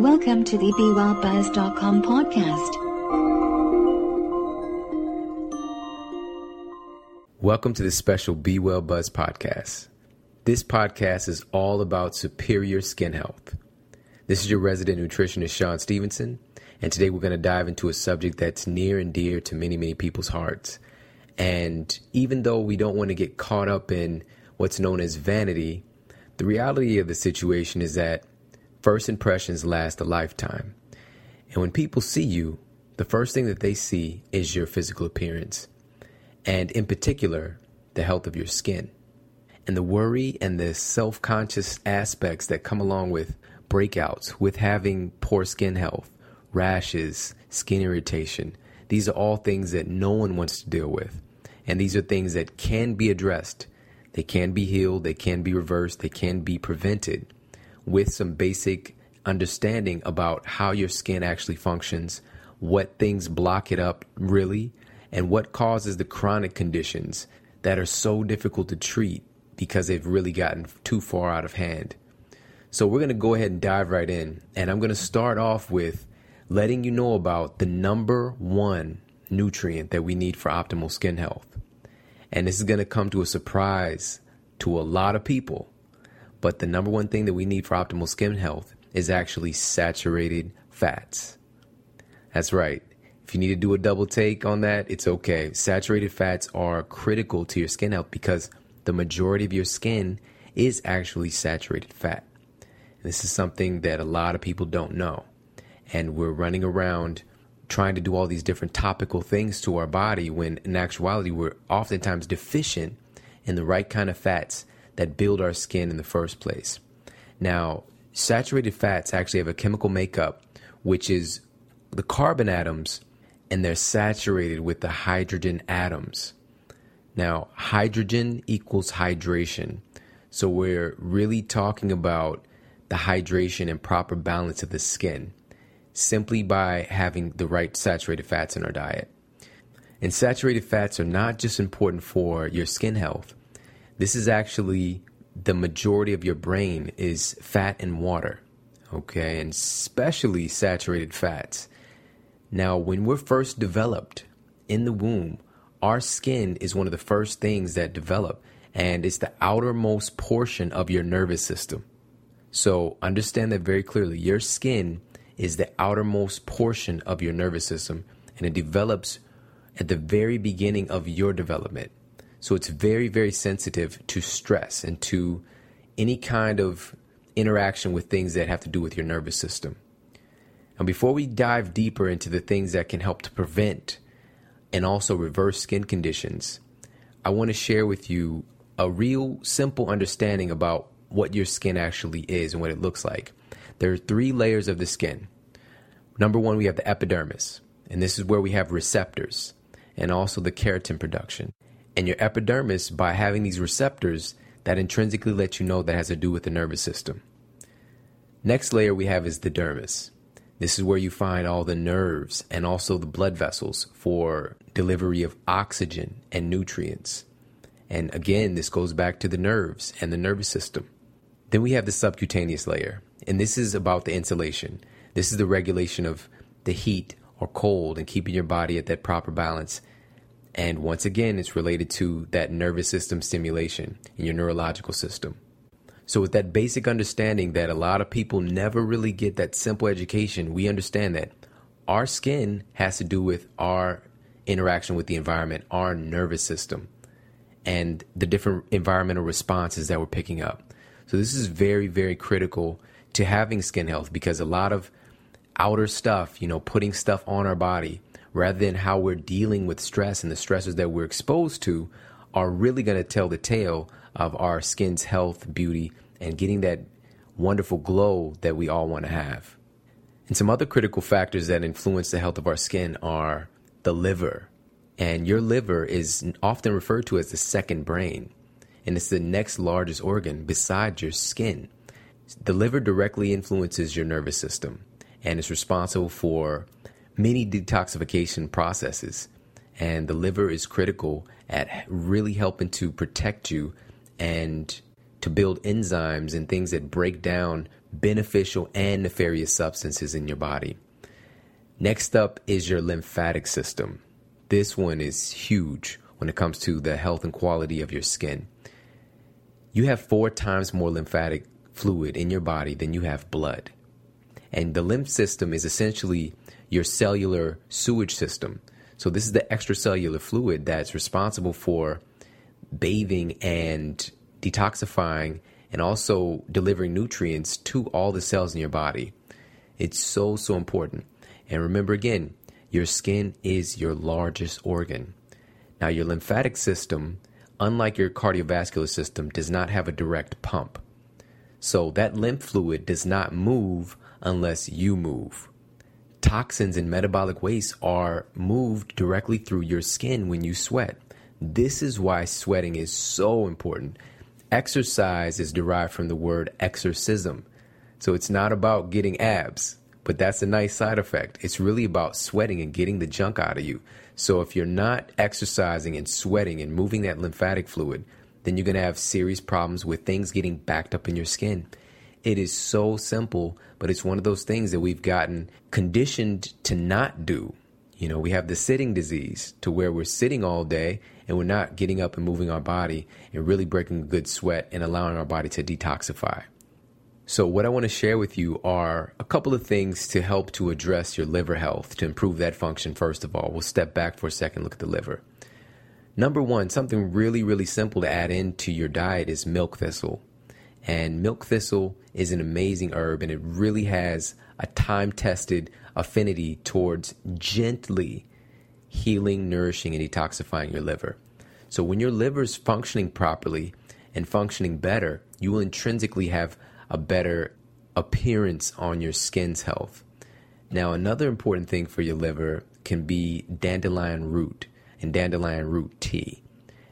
Welcome to the BeWellBuzz.com podcast. Welcome to the special Be Well Buzz podcast. This podcast is all about superior skin health. This is your resident nutritionist, Shawn Stevenson, and today we're going to dive into a subject that's near and dear to many, many people's hearts. And even though we don't want to get caught up in what's known as vanity, the reality of the situation is that first impressions last a lifetime. And when people see you, the first thing that they see is your physical appearance, and in particular, the health of your skin. And the worry and the self conscious aspects that come along with breakouts, with having poor skin health, rashes, skin irritation, these are all things that no one wants to deal with. And these are things that can be addressed. They can be healed, they can be reversed, they can be prevented with some basic understanding about how your skin actually functions, what things block it up really, and what causes the chronic conditions that are so difficult to treat because they've really gotten too far out of hand. So, we're going to go ahead and dive right in. And I'm going to start off with letting you know about the number one nutrient that we need for optimal skin health. And this is going to come to a surprise to a lot of people. But the number one thing that we need for optimal skin health is actually saturated fats. That's right. If you need to do a double take on that, it's okay. Saturated fats are critical to your skin health because the majority of your skin is actually saturated fat. This is something that a lot of people don't know. And we're running around trying to do all these different topical things to our body when in actuality we're oftentimes deficient in the right kind of fats that build our skin in the first place. Now, saturated fats actually have a chemical makeup which is the carbon atoms and they're saturated with the hydrogen atoms. Now, hydrogen equals hydration. So we're really talking about the hydration and proper balance of the skin simply by having the right saturated fats in our diet. And saturated fats are not just important for your skin health. This is actually the majority of your brain is fat and water. Okay, and especially saturated fats. Now, when we're first developed in the womb, our skin is one of the first things that develop, and it's the outermost portion of your nervous system. So, understand that very clearly. Your skin is the outermost portion of your nervous system, and it develops at the very beginning of your development. So, it's very, very sensitive to stress and to any kind of interaction with things that have to do with your nervous system. And before we dive deeper into the things that can help to prevent and also reverse skin conditions, I want to share with you a real simple understanding about what your skin actually is and what it looks like. There are three layers of the skin. Number one, we have the epidermis, and this is where we have receptors and also the keratin production. And your epidermis, by having these receptors, that intrinsically let you know that has to do with the nervous system. Next layer we have is the dermis. This is where you find all the nerves and also the blood vessels for delivery of oxygen and nutrients. And again, this goes back to the nerves and the nervous system. Then we have the subcutaneous layer, and this is about the insulation. This is the regulation of the heat or cold and keeping your body at that proper balance. And once again, it's related to that nervous system stimulation in your neurological system. So, with that basic understanding that a lot of people never really get that simple education, we understand that our skin has to do with our interaction with the environment, our nervous system, and the different environmental responses that we're picking up. So, this is very, very critical to having skin health because a lot of outer stuff, you know, putting stuff on our body rather than how we're dealing with stress and the stresses that we're exposed to are really going to tell the tale of our skin's health, beauty, and getting that wonderful glow that we all want to have. And some other critical factors that influence the health of our skin are the liver. And your liver is often referred to as the second brain, and it's the next largest organ besides your skin. The liver directly influences your nervous system and is responsible for many detoxification processes. And the liver is critical at really helping to protect you and to build enzymes and things that break down beneficial and nefarious substances in your body. Next up is your lymphatic system. This one is huge when it comes to the health and quality of your skin. You have four times more lymphatic fluid in your body than you have blood. And the lymph system is essentially your cellular sewage system. So, this is the extracellular fluid that's responsible for bathing and detoxifying and also delivering nutrients to all the cells in your body. It's so, so important. And remember again, your skin is your largest organ. Now, your lymphatic system, unlike your cardiovascular system, does not have a direct pump. So, that lymph fluid does not move unless you move. Toxins and metabolic waste are moved directly through your skin when you sweat. This is why sweating is so important. Exercise is derived from the word exorcism. So it's not about getting abs, but that's a nice side effect. It's really about sweating and getting the junk out of you. So if you're not exercising and sweating and moving that lymphatic fluid, then you're going to have serious problems with things getting backed up in your skin. It is so simple, but it's one of those things that we've gotten conditioned to not do. You know, we have the sitting disease to where we're sitting all day and we're not getting up and moving our body and really breaking a good sweat and allowing our body to detoxify. So, what I want to share with you are a couple of things to help to address your liver health, to improve that function, first of all. We'll step back for a second, look at the liver. Number one, something really, really simple to add into your diet is milk thistle. And milk thistle is an amazing herb and it really has a time tested affinity towards gently healing, nourishing, and detoxifying your liver. So when your liver is functioning properly and functioning better, you will intrinsically have a better appearance on your skin's health. Now, another important thing for your liver can be dandelion root and dandelion root tea.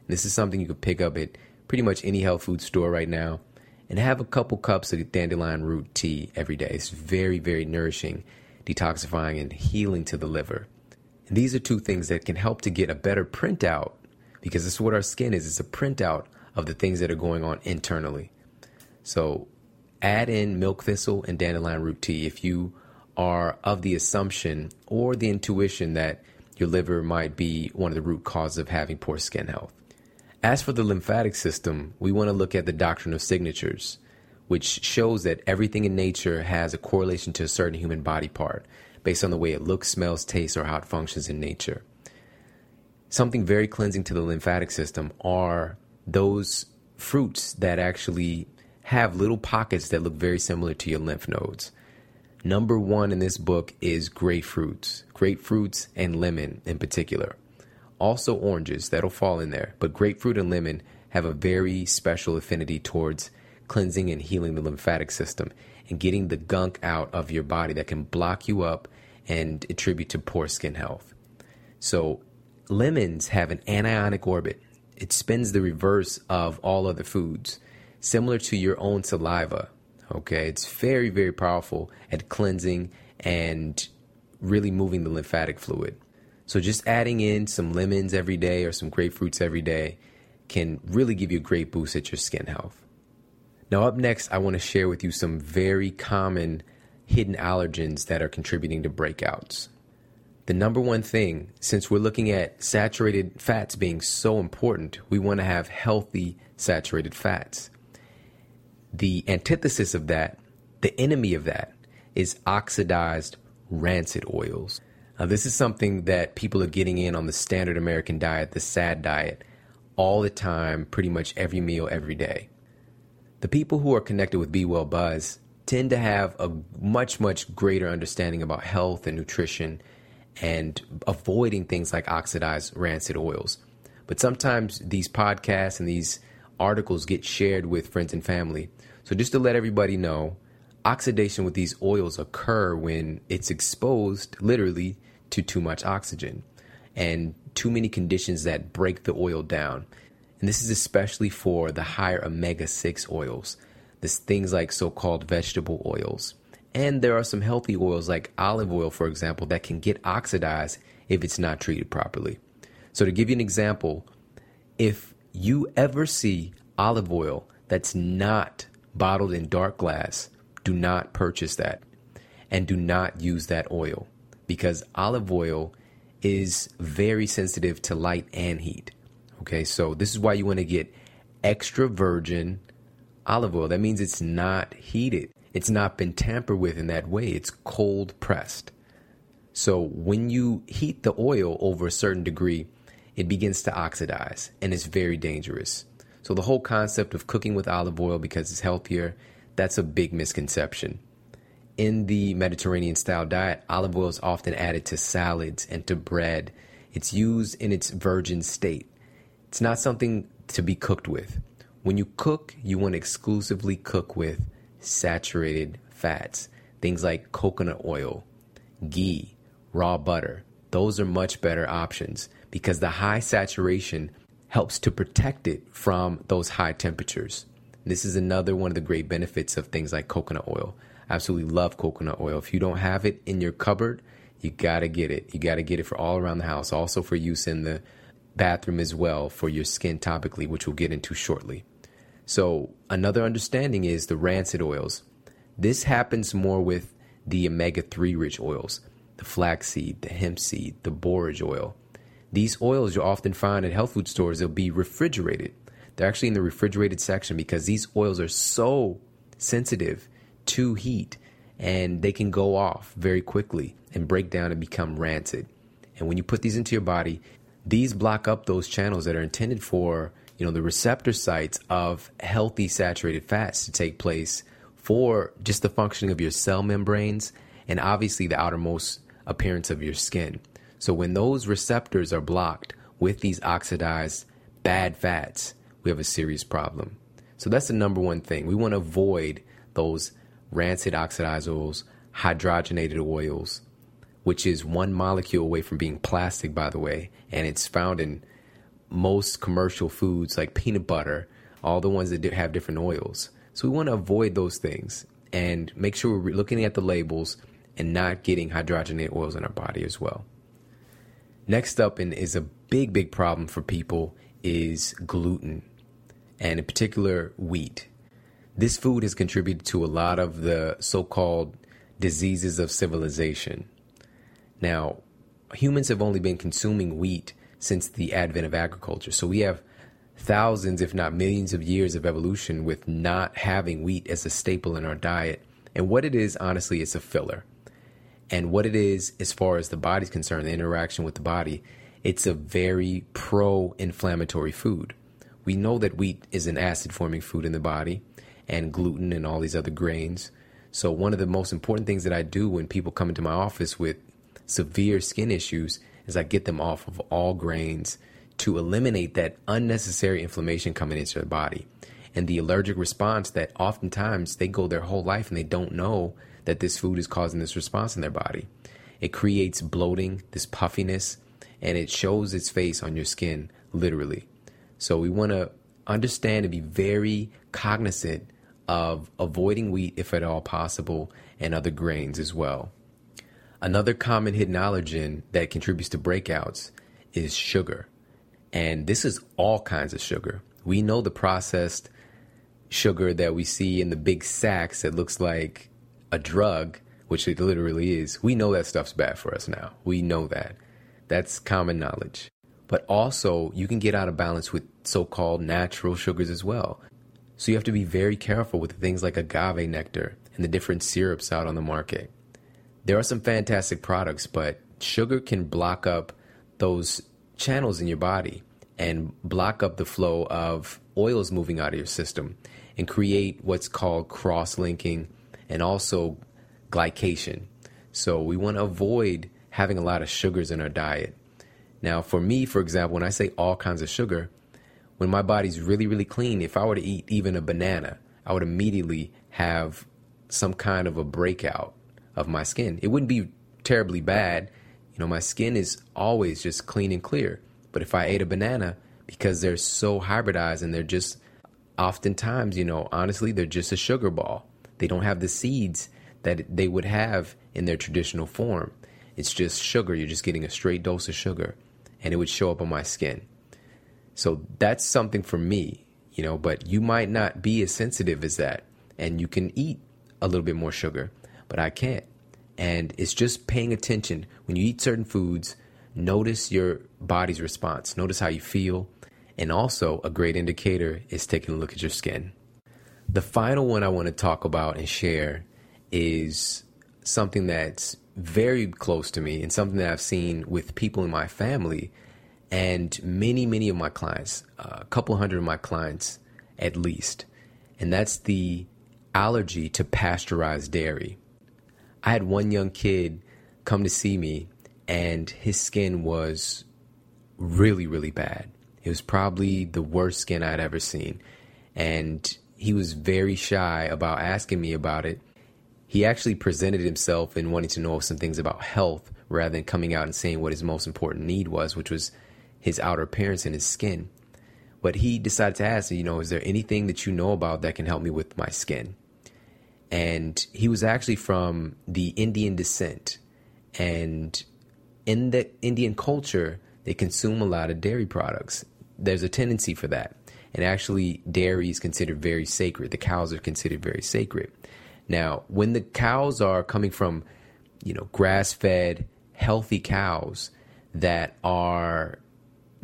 This is something you can pick up at pretty much any health food store right now and have a couple cups of dandelion root tea every day. It's very, very nourishing, detoxifying, and healing to the liver. And these are two things that can help to get a better printout because this is what our skin is. It's a printout of the things that are going on internally. So add in milk thistle and dandelion root tea if you are of the assumption or the intuition that your liver might be one of the root causes of having poor skin health. As for the lymphatic system, we want to look at the doctrine of signatures, which shows that everything in nature has a correlation to a certain human body part based on the way it looks, smells, tastes, or how it functions in nature. Something very cleansing to the lymphatic system are those fruits that actually have little pockets that look very similar to your lymph nodes. Number one in this book is grapefruits, grapefruits and lemon in particular also oranges that'll fall in there, but grapefruit and lemon have a very special affinity towards cleansing and healing the lymphatic system and getting the gunk out of your body that can block you up and attribute to poor skin health. So, lemons have an anionic orbit. It spins the reverse of all other foods, similar to your own saliva. Okay, it's very, very powerful at cleansing and really moving the lymphatic fluid. So just adding in some lemons every day or some grapefruits every day can really give you a great boost at your skin health. Now, up next, I want to share with you some very common hidden allergens that are contributing to breakouts. The number one thing, since we're looking at saturated fats being so important, we want to have healthy saturated fats. The antithesis of that, the enemy of that, is oxidized rancid oils. Uh, this is something that people are getting in on the standard American diet, the SAD diet, all the time, pretty much every meal, every day. The people who are connected with Be Well Buzz tend to have a much, much greater understanding about health and nutrition and avoiding things like oxidized rancid oils. But sometimes these podcasts and these articles get shared with friends and family. So just to let everybody know, oxidation with these oils occur when it's exposed literally to too much oxygen and too many conditions that break the oil down. And this is especially for the higher omega 6 oils, this things like so called vegetable oils. And there are some healthy oils like olive oil, for example, that can get oxidized if it's not treated properly. So, to give you an example, if you ever see olive oil that's not bottled in dark glass, do not purchase that and do not use that oil because olive oil is very sensitive to light and heat. Okay, so this is why you want to get extra virgin olive oil. That means it's not heated, it's not been tampered with in that way, it's cold pressed. So when you heat the oil over a certain degree, it begins to oxidize and it's very dangerous. So the whole concept of cooking with olive oil because it's healthier, that's a big misconception. In the Mediterranean style diet, olive oil is often added to salads and to bread. It's used in its virgin state. It's not something to be cooked with. When you cook, you want to exclusively cook with saturated fats, things like coconut oil, ghee, raw butter. Those are much better options because the high saturation helps to protect it from those high temperatures. This is another one of the great benefits of things like coconut oil. I absolutely love coconut oil. If you don't have it in your cupboard, you gotta get it. You gotta get it for all around the house, also for use in the bathroom as well for your skin topically, which we'll get into shortly. So, another understanding is the rancid oils. This happens more with the omega 3 rich oils, the flaxseed, the hemp seed, the borage oil. These oils you'll often find at health food stores, they'll be refrigerated. They're actually in the refrigerated section because these oils are so sensitive to heat and they can go off very quickly and break down and become rancid. And when you put these into your body, these block up those channels that are intended for, you know, the receptor sites of healthy saturated fats to take place for just the functioning of your cell membranes and obviously the outermost appearance of your skin. So when those receptors are blocked with these oxidized bad fats, we have a serious problem. So that's the number one thing. We want to avoid those rancid oxidized oils, hydrogenated oils, which is one molecule away from being plastic, by the way, and it's found in most commercial foods like peanut butter, all the ones that have different oils. So we want to avoid those things and make sure we're looking at the labels and not getting hydrogenated oils in our body as well. Next up, and is a big, big problem for people, is gluten, and in particular, wheat. This food has contributed to a lot of the so called diseases of civilization. Now, humans have only been consuming wheat since the advent of agriculture, so we have thousands, if not millions, of years of evolution with not having wheat as a staple in our diet. And what it is, honestly, it's a filler. And what it is, as far as the body's concerned, the interaction with the body, it's a very pro inflammatory food. We know that wheat is an acid forming food in the body, and gluten and all these other grains. So, one of the most important things that I do when people come into my office with severe skin issues is I get them off of all grains to eliminate that unnecessary inflammation coming into their body. And the allergic response that oftentimes they go their whole life and they don't know that this food is causing this response in their body. It creates bloating, this puffiness, and it shows its face on your skin, literally. So we want to understand and be very cognizant of avoiding wheat if at all possible and other grains as well. Another common hidden allergen that contributes to breakouts is sugar. And this is all kinds of sugar. We know the processed sugar that we see in the big sacks that looks like a drug, which it literally is, we know that stuff's bad for us now. We know that. That's common knowledge. But also, you can get out of balance with so called natural sugars as well. So you have to be very careful with things like agave nectar and the different syrups out on the market. There are some fantastic products, but sugar can block up those channels in your body and block up the flow of oils moving out of your system and create what's called cross linking and also glycation. So we want to avoid having a lot of sugars in our diet. Now, for me, for example, when I say all kinds of sugar, when my body's really, really clean, if I were to eat even a banana, I would immediately have some kind of a breakout of my skin. It wouldn't be terribly bad. You know, my skin is always just clean and clear. But if I ate a banana, because they're so hybridized and they're just oftentimes, you know, honestly, they're just a sugar ball. They don't have the seeds that they would have in their traditional form. It's just sugar. You're just getting a straight dose of sugar, and it would show up on my skin. So that's something for me, you know, but you might not be as sensitive as that. And you can eat a little bit more sugar, but I can't. And it's just paying attention. When you eat certain foods, notice your body's response, notice how you feel. And also, a great indicator is taking a look at your skin. The final one I want to talk about and share is something that's very close to me and something that I've seen with people in my family and many, many of my clients, a couple hundred of my clients at least. And that's the allergy to pasteurized dairy. I had one young kid come to see me, and his skin was really, really bad. It was probably the worst skin I'd ever seen. And he was very shy about asking me about it. He actually presented himself in wanting to know some things about health rather than coming out and saying what his most important need was, which was his outer appearance and his skin. But he decided to ask, you know, is there anything that you know about that can help me with my skin? And he was actually from the Indian descent. And in the Indian culture, they consume a lot of dairy products. There's a tendency for that. And actually, dairy is considered very sacred. The cows are considered very sacred. Now, when the cows are coming from, you know, grass fed, healthy cows that are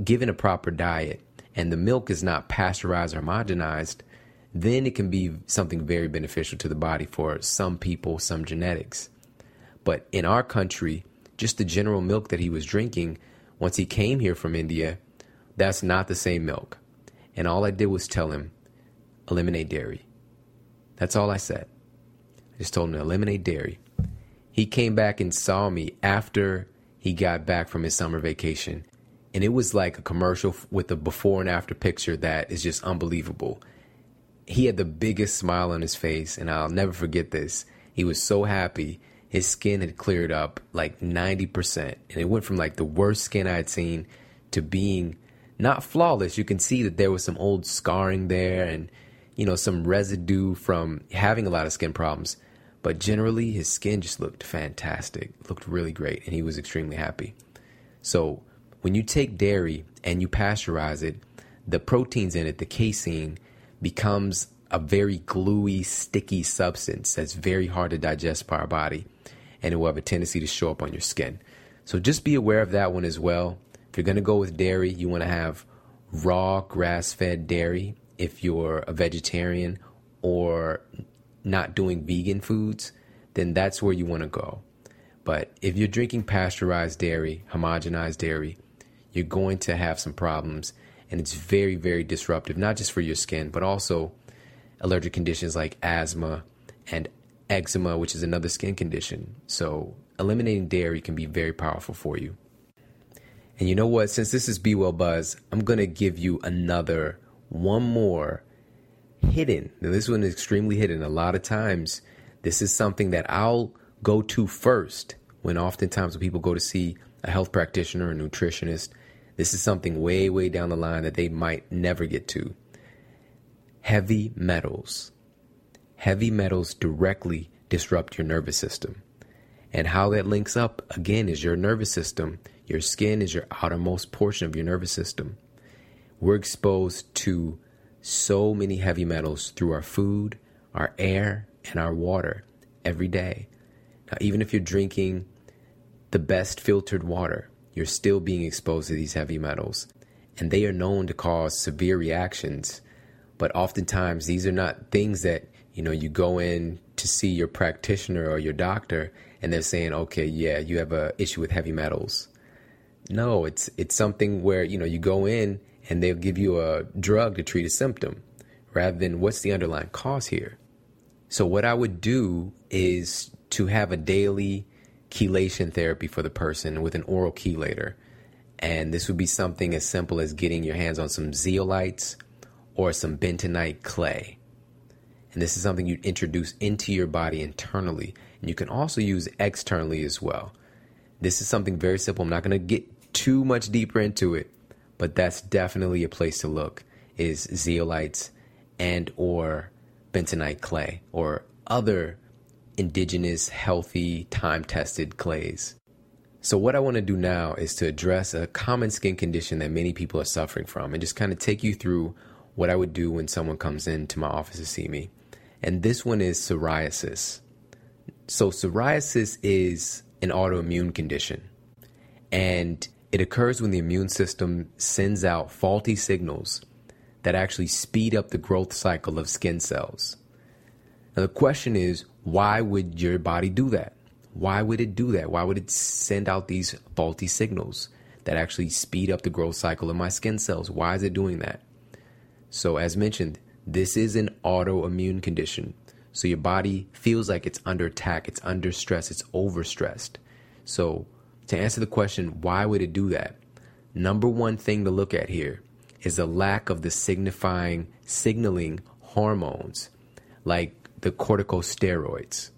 given a proper diet and the milk is not pasteurized or homogenized, then it can be something very beneficial to the body for some people, some genetics. But in our country, just the general milk that he was drinking once he came here from India, that's not the same milk. And all I did was tell him, eliminate dairy. That's all I said. Just told him to eliminate dairy. He came back and saw me after he got back from his summer vacation and it was like a commercial with a before and after picture that is just unbelievable. He had the biggest smile on his face, and I'll never forget this. He was so happy. His skin had cleared up like 90%, and it went from like the worst skin I had seen to being not flawless. You can see that there was some old scarring there and, you know, some residue from having a lot of skin problems. But generally, his skin just looked fantastic, looked really great, and he was extremely happy. So, when you take dairy and you pasteurize it, the proteins in it, the casein, becomes a very gluey, sticky substance that's very hard to digest by our body, and it will have a tendency to show up on your skin. So just be aware of that one as well. If you're going to go with dairy, you want to have raw grass fed dairy if you're a vegetarian or not doing vegan foods, then that's where you want to go. But if you're drinking pasteurized dairy, homogenized dairy, you're going to have some problems. And it's very, very disruptive, not just for your skin, but also allergic conditions like asthma and eczema, which is another skin condition. So, eliminating dairy can be very powerful for you. And you know what? Since this is Be Well Buzz, I'm going to give you another, one more hidden. Now, this one is extremely hidden. A lot of times, this is something that I'll go to first when oftentimes when people go to see a health practitioner, a nutritionist, this is something way, way down the line that they might never get to. Heavy metals. Heavy metals directly disrupt your nervous system. And how that links up, again, is your nervous system. Your skin is your outermost portion of your nervous system. We're exposed to so many heavy metals through our food, our air, and our water every day. Now, even if you're drinking the best filtered water, you're still being exposed to these heavy metals. And they are known to cause severe reactions. But oftentimes, these are not things that, you know, you go in to see your practitioner or your doctor and they're saying, okay, yeah, you have a issue with heavy metals. No, it's it's something where, you know, you go in and they'll give you a drug to treat a symptom rather than what's the underlying cause here. So what I would do is to have a daily chelation therapy for the person with an oral chelator. And this would be something as simple as getting your hands on some zeolites or some bentonite clay. And this is something you introduce into your body internally. And you can also use externally as well. This is something very simple. I'm not going to get too much deeper into it, but that's definitely a place to look is zeolites and or bentonite clay or other indigenous, healthy, time tested clays. So, what I want to do now is to address a common skin condition that many people are suffering from and just kind of take you through what I would do when someone comes into my office to see me. and this one is psoriasis. So, psoriasis is an autoimmune condition, and it occurs when the immune system sends out faulty signals that actually speed up the growth cycle of skin cells. Now, the question is why would your body do that? Why would it do that? Why would it send out these faulty signals that actually speed up the growth cycle of my skin cells? Why is it doing that? So, as mentioned, this is an autoimmune condition. So, your body feels like it's under attack, it's under stress, it's overstressed. So, to answer the question, why would it do that? Number one thing to look at here is the lack of the signifying signaling hormones like the corticosteroids.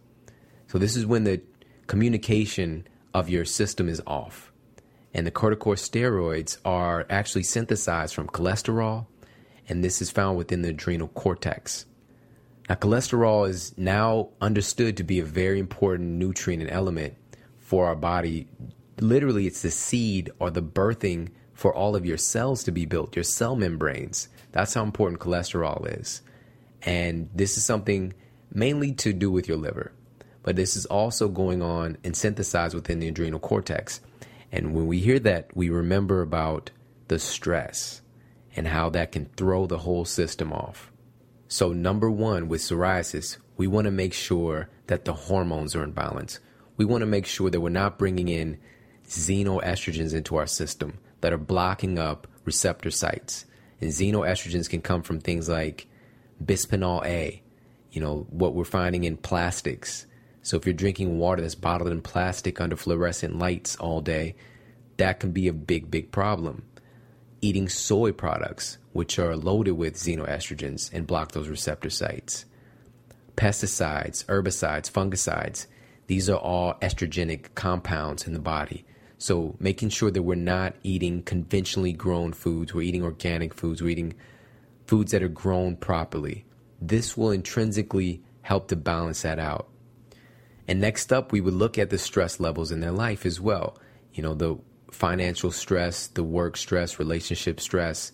So, this is when the communication of your system is off. And the corticosteroids are actually synthesized from cholesterol, and this is found within the adrenal cortex. Now, cholesterol is now understood to be a very important nutrient and element for our body. Literally, it's the seed or the birthing for all of your cells to be built, your cell membranes. That's how important cholesterol is. And this is something mainly to do with your liver. But this is also going on and synthesized within the adrenal cortex. And when we hear that, we remember about the stress and how that can throw the whole system off. So, number one, with psoriasis, we want to make sure that the hormones are in balance. We want to make sure that we're not bringing in xenoestrogens into our system that are blocking up receptor sites. And xenoestrogens can come from things like bisphenol A, you know, what we're finding in plastics. So if you're drinking water that's bottled in plastic under fluorescent lights all day, that can be a big, big problem. Eating soy products, which are loaded with xenoestrogens and block those receptor sites. Pesticides, herbicides, fungicides, these are all estrogenic compounds in the body. So making sure that we're not eating conventionally grown foods, we're eating organic foods, we're eating foods that are grown properly. This will intrinsically help to balance that out. And next up, we would look at the stress levels in their life as well. You know, the financial stress, the work stress, relationship stress,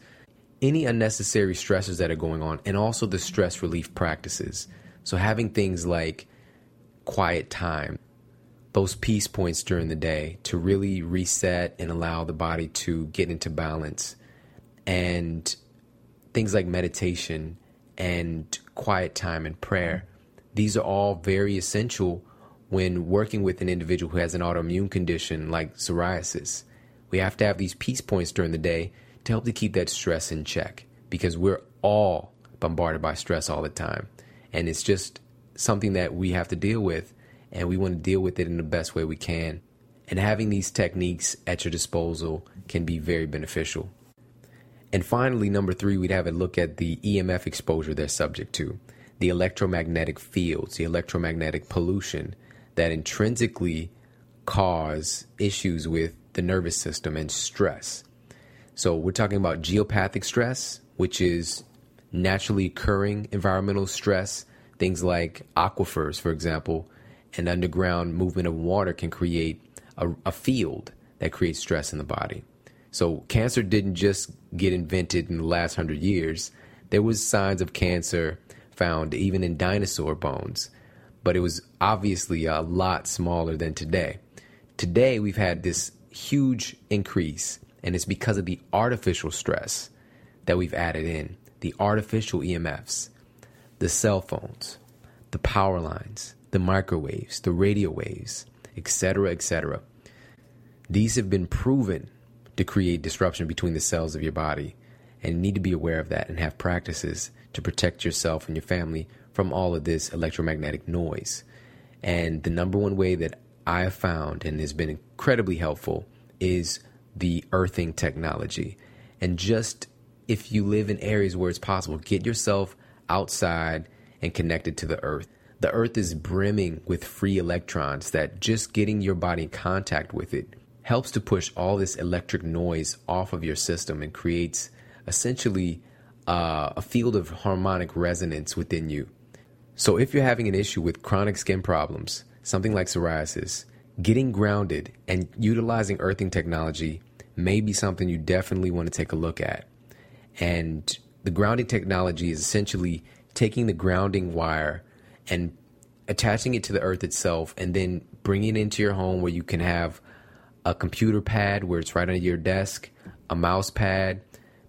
any unnecessary stresses that are going on, and also the stress relief practices. So, having things like quiet time, those peace points during the day to really reset and allow the body to get into balance, and things like meditation and quiet time and prayer. These are all very essential when working with an individual who has an autoimmune condition like psoriasis. We have to have these peace points during the day to help to keep that stress in check because we're all bombarded by stress all the time. And it's just something that we have to deal with, and we want to deal with it in the best way we can. And having these techniques at your disposal can be very beneficial. And finally, number three, we'd have a look at the EMF exposure they're subject to, the electromagnetic fields, the electromagnetic pollution that intrinsically cause issues with the nervous system and stress. So, we're talking about geopathic stress, which is naturally occurring environmental stress. Things like aquifers, for example, and underground movement of water can create a, a field that creates stress in the body. So cancer didn't just get invented in the last hundred years. There was signs of cancer found even in dinosaur bones, but it was obviously a lot smaller than today. Today we've had this huge increase, and it's because of the artificial stress that we've added in, the artificial EMFs, the cell phones, the power lines, the microwaves, the radio waves, etc., etc. These have been proven to create disruption between the cells of your body. And you need to be aware of that and have practices to protect yourself and your family from all of this electromagnetic noise. And the number one way that I have found and has been incredibly helpful is the earthing technology. And just if you live in areas where it's possible, get yourself outside and connected to the earth. The earth is brimming with free electrons that just getting your body in contact with it helps to push all this electric noise off of your system and creates essentially uh, a field of harmonic resonance within you. So, if you're having an issue with chronic skin problems, something like psoriasis, getting grounded and utilizing earthing technology may be something you definitely want to take a look at. And the grounding technology is essentially taking the grounding wire and attaching it to the earth itself and then bringing it into your home where you can have a computer pad where it's right under your desk, a mouse pad,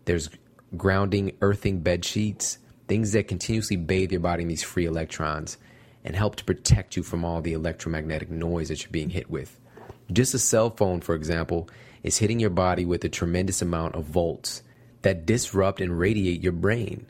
there's grounding, earthing bed sheets, things that continuously bathe your body in these free electrons and help to protect you from all the electromagnetic noise that you're being hit with. Just a cell phone, for example, is hitting your body with a tremendous amount of volts that disrupt and radiate your brain.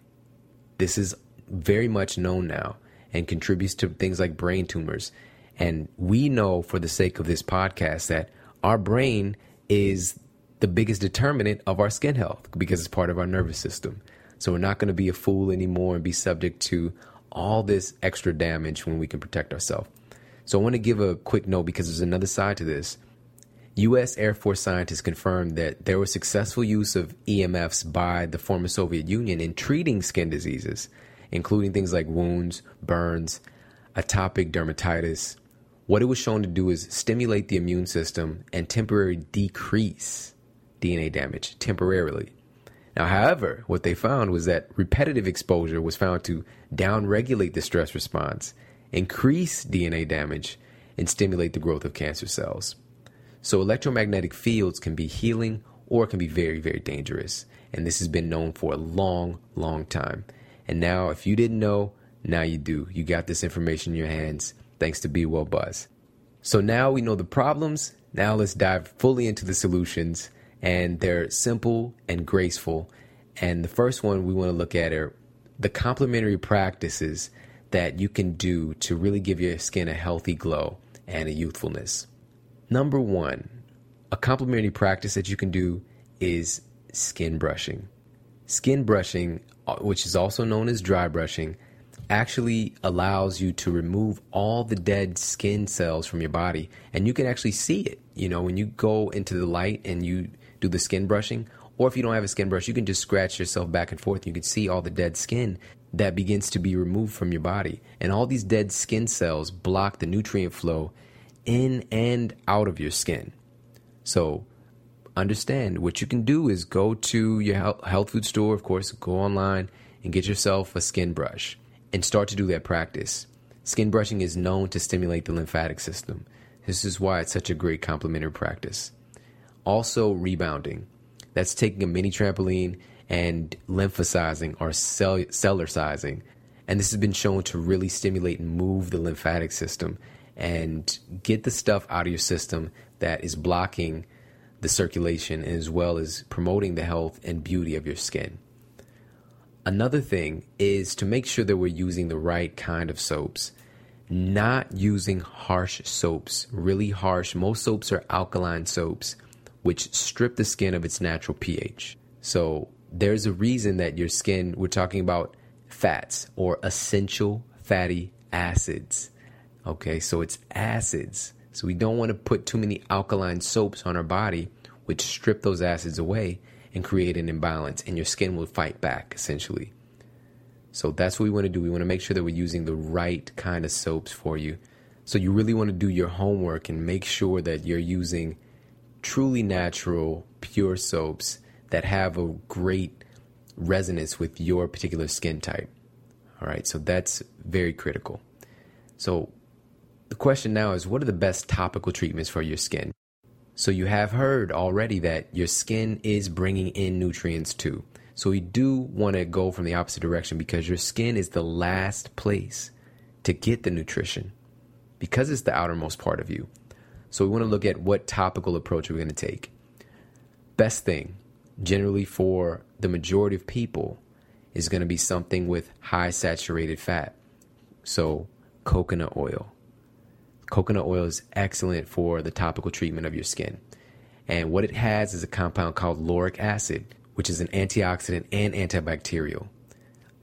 This is very much known now and contributes to things like brain tumors. And we know for the sake of this podcast that our brain is the biggest determinant of our skin health because it's part of our nervous system. So we're not going to be a fool anymore and be subject to all this extra damage when we can protect ourselves. So I want to give a quick note because there's another side to this. U.S. Air Force scientists confirmed that there was successful use of EMFs by the former Soviet Union in treating skin diseases, including things like wounds, burns, atopic dermatitis. What it was shown to do is stimulate the immune system and temporarily decrease DNA damage temporarily. Now, however, what they found was that repetitive exposure was found to downregulate the stress response, increase DNA damage, and stimulate the growth of cancer cells. So, electromagnetic fields can be healing or can be very, very dangerous. And this has been known for a long, long time. And now, if you didn't know, now you do. You got this information in your hands thanks to Be Well Buzz. So now we know the problems. Now let's dive fully into the solutions. And they're simple and graceful. And the first one we want to look at are the complementary practices that you can do to really give your skin a healthy glow and a youthfulness. Number one, a complementary practice that you can do is skin brushing. Skin brushing, Uh, which is also known as dry brushing, actually allows you to remove all the dead skin cells from your body. And you can actually see it. You know, when you go into the light and you do the skin brushing, or if you don't have a skin brush, you can just scratch yourself back and forth. You can see all the dead skin that begins to be removed from your body. And all these dead skin cells block the nutrient flow in and out of your skin. So understand what you can do is go to your health food store, of course, go online and get yourself a skin brush and start to do that practice. Skin brushing is known to stimulate the lymphatic system. This is why it's such a great complementary practice. Also, rebounding. That's taking a mini trampoline and lymphosizing or cell- Sellersizing. And this has been shown to really stimulate and move the lymphatic system and get the stuff out of your system that is blocking the circulation as well as promoting the health and beauty of your skin. Another thing is to make sure that we're using the right kind of soaps, not using harsh soaps, really harsh. Most soaps are alkaline soaps, which strip the skin of its natural pH. So there's a reason that your skin, we're talking about fats or essential fatty acids. Okay, so it's acids. So we don't want to put too many alkaline soaps on our body, which strip those acids away and create an imbalance, and your skin will fight back essentially. So that's what we want to do. We want to make sure that we're using the right kind of soaps for you. So you really want to do your homework and make sure that you're using truly natural, pure soaps that have a great resonance with your particular skin type. All right, so that's very critical. So the question now is what are the best topical treatments for your skin? So you have heard already that your skin is bringing in nutrients too. So we do want to go from the opposite direction because your skin is the last place to get the nutrition because it's the outermost part of you. So we want to look at what topical approach we're going to take. Best thing, generally for the majority of people, is going to be something with high saturated fat. So coconut oil, Coconut oil is excellent for the topical treatment of your skin. And what it has is a compound called lauric acid, which is an antioxidant and antibacterial.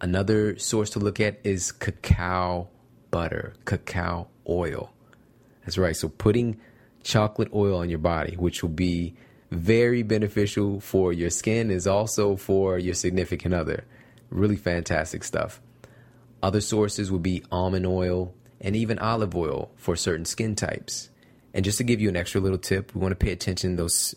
Another source to look at is cacao butter, cacao oil. That's right. So putting chocolate oil on your body, which will be very beneficial for your skin, is also for your significant other. Really fantastic stuff. Other sources would be almond oil, and even olive oil for certain skin types. And just to give you an extra little tip, we want to pay attention to those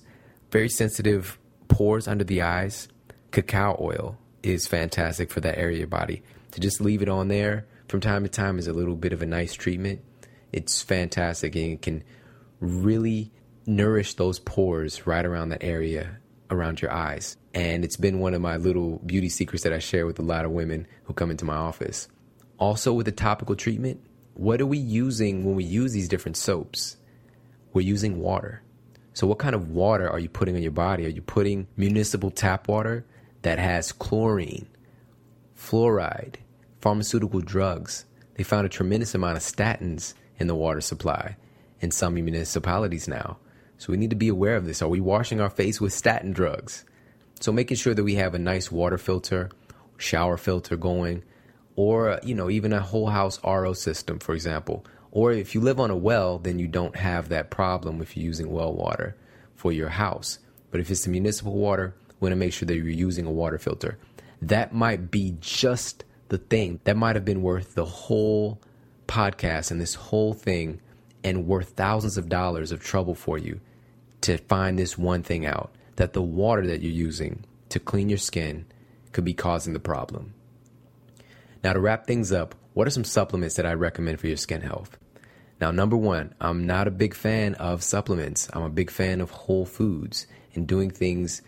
very sensitive pores under the eyes. Cacao oil is fantastic for that area of your body. to just leave it on there from time to time is a little bit of a nice treatment. It's fantastic and it can really nourish those pores right around that area around your eyes. And it's been one of my little beauty secrets that I share with a lot of women who come into my office. Also, with a topical treatment, what are we using when we use these different soaps? We're using water. So, what kind of water are you putting on your body? Are you putting municipal tap water that has chlorine, fluoride, pharmaceutical drugs? They found a tremendous amount of statins in the water supply in some municipalities now. So we need to be aware of this. Are we washing our face with statin drugs? So making sure that we have a nice water filter, shower filter going, or you know even a whole house RO system, for example. Or if you live on a well, then you don't have that problem if you're using well water for your house. But if it's the municipal water, we want to make sure that you're using a water filter. That might be just the thing that might have been worth the whole podcast and this whole thing and worth thousands of dollars of trouble for you to find this one thing out that the water that you're using to clean your skin could be causing the problem. Now, to wrap things up, what are some supplements that I recommend for your skin health? Now, number one, I'm not a big fan of supplements. I'm a big fan of whole foods and doing things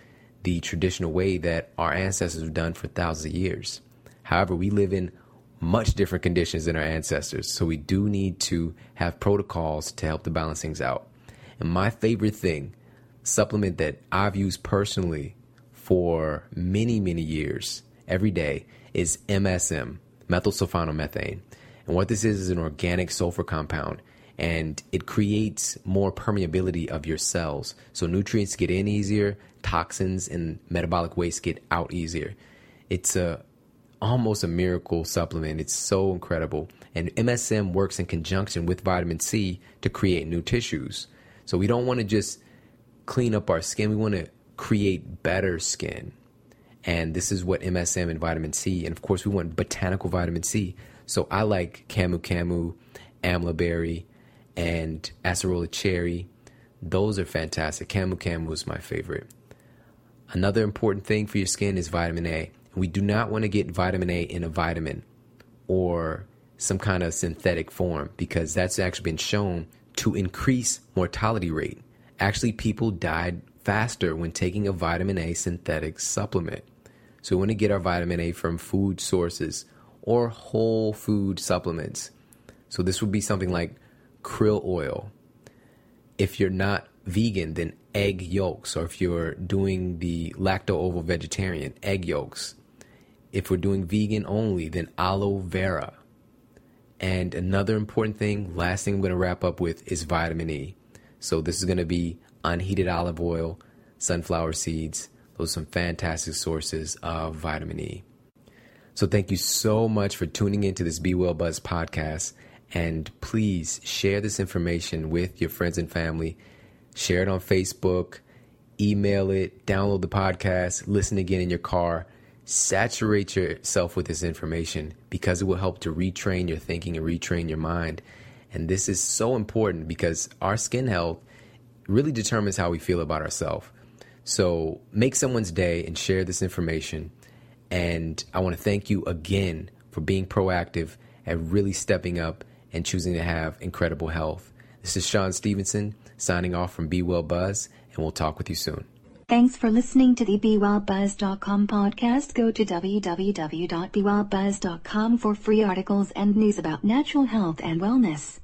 the traditional way that our ancestors have done for thousands of years. However, we live in much different conditions than our ancestors, so we do need to have protocols to help to balance things out. And my favorite thing, supplement that I've used personally for many, many years, every day, is MSM, methylsulfonylmethane. And what this is is an organic sulfur compound and it creates more permeability of your cells. So nutrients get in easier, toxins and metabolic waste get out easier. It's a almost a miracle supplement. It's so incredible. And MSM works in conjunction with vitamin C to create new tissues. So we don't want to just clean up our skin, we want to create better skin. And this is what MSM and vitamin C, and of course, we want botanical vitamin C. So I like camu camu, amla berry, and acerola cherry. Those are fantastic. Camu camu is my favorite. Another important thing for your skin is vitamin A. We do not want to get vitamin A in a vitamin or some kind of synthetic form because that's actually been shown to increase mortality rate. Actually, people died faster when taking a vitamin A synthetic supplement. So we want to get our vitamin A from food sources or whole food supplements. So this would be something like krill oil. If you're not vegan, then egg yolks, or if you're doing the lacto ovo vegetarian, egg yolks. If we're doing vegan only, then aloe vera. And another important thing, last thing I'm going to wrap up with is vitamin E. So this is going to be unheated olive oil, sunflower seeds. Those are some fantastic sources of vitamin E. So thank you so much for tuning into this Be Well Buzz podcast. And please share this information with your friends and family. Share it on Facebook, email it, download the podcast, listen again in your car saturate yourself with this information because it will help to retrain your thinking and retrain your mind. And this is so important because our skin health really determines how we feel about ourselves. So make someone's day and share this information. And I want to thank you again for being proactive and really stepping up and choosing to have incredible health. This is Shawn Stevenson signing off from Be Well Buzz, and we'll talk with you soon. Thanks for listening to the BeWellBuzz.com podcast. Go to www.bewellbuzz.com for free articles and news about natural health and wellness.